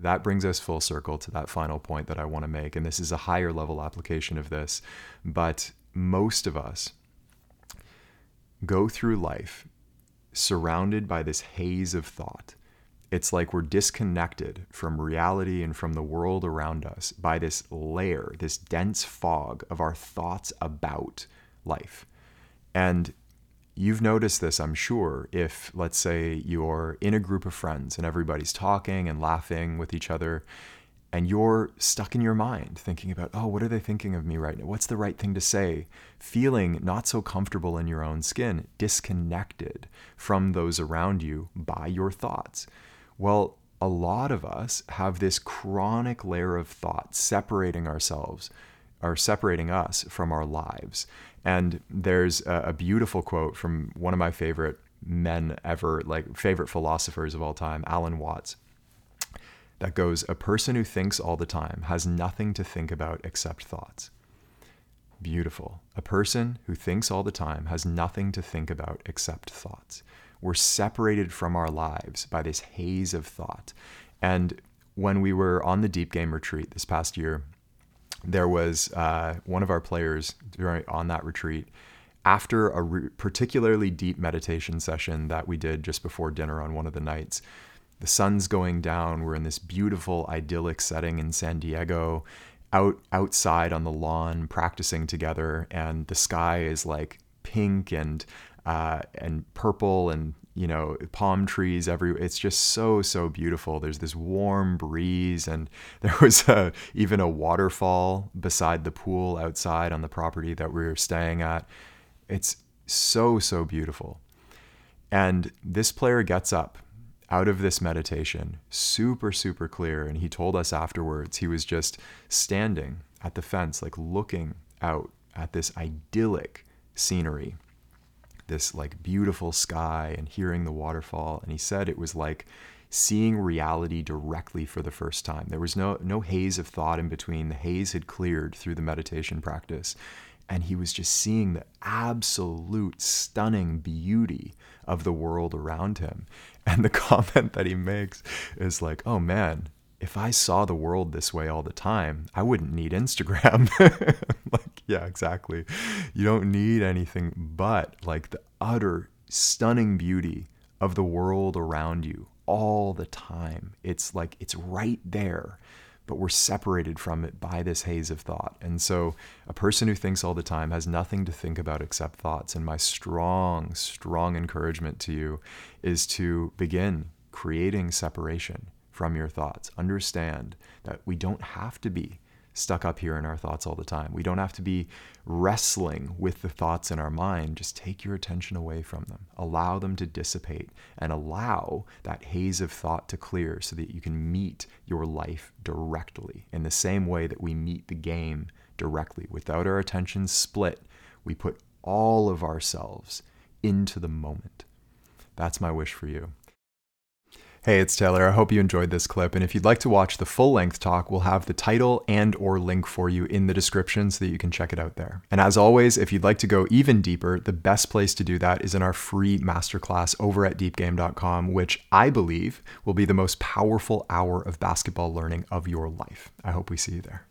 that brings us full circle to that final point that I want to make. And this is a higher level application of this. But most of us go through life surrounded by this haze of thought. It's like we're disconnected from reality and from the world around us by this layer, this dense fog of our thoughts about life. And You've noticed this, I'm sure, if, let's say, you're in a group of friends and everybody's talking and laughing with each other, and you're stuck in your mind thinking about, oh, what are they thinking of me right now? What's the right thing to say? Feeling not so comfortable in your own skin, disconnected from those around you by your thoughts. Well, a lot of us have this chronic layer of thought separating ourselves or separating us from our lives. And there's a, a beautiful quote from one of my favorite men ever, like favorite philosophers of all time, Alan Watts, that goes, A person who thinks all the time has nothing to think about except thoughts. Beautiful. A person who thinks all the time has nothing to think about except thoughts. We're separated from our lives by this haze of thought. And when we were on the DeepGame retreat this past year, there was uh, one of our players during, on that retreat after a re- particularly deep meditation session that we did just before dinner on one of the nights the sun's going down we're in this beautiful idyllic setting in san diego out outside on the lawn practicing together and the sky is like pink and uh, and purple and you know palm trees every it's just so so beautiful. There's this warm breeze and there was a, even a waterfall beside the pool outside on the property that we were staying at. It's so so beautiful. And this player gets up out of this meditation super super clear and he told us afterwards he was just standing at the fence like looking out at this idyllic scenery this like beautiful sky and hearing the waterfall and he said it was like seeing reality directly for the first time. There was no no haze of thought in between. The haze had cleared through the meditation practice and he was just seeing the absolute stunning beauty of the world around him. And the comment that he makes is like oh man if I saw the world this way all the time, I wouldn't need Instagram. like, yeah, exactly. You don't need anything but like the utter stunning beauty of the world around you all the time. It's like it's right there, but we're separated from it by this haze of thought. And so, a person who thinks all the time has nothing to think about except thoughts. And my strong, strong encouragement to you is to begin creating separation from your thoughts. Understand that we don't have to be stuck up here in our thoughts all the time. We don't have to be wrestling with the thoughts in our mind. Just take your attention away from them. Allow them to dissipate and allow that haze of thought to clear so that you can meet your life directly in the same way that we meet the game directly. Without our attention split, we put all of ourselves into the moment. That's my wish for you. Hey, it's Taylor. I hope you enjoyed this clip. And if you'd like to watch the full length talk, we'll have the title and or link for you in the description so that you can check it out there. And as always, if you'd like to go even deeper, the best place to do that is in our free masterclass over at deepgame.com, which I believe will be the most powerful hour of basketball learning of your life. I hope we see you there.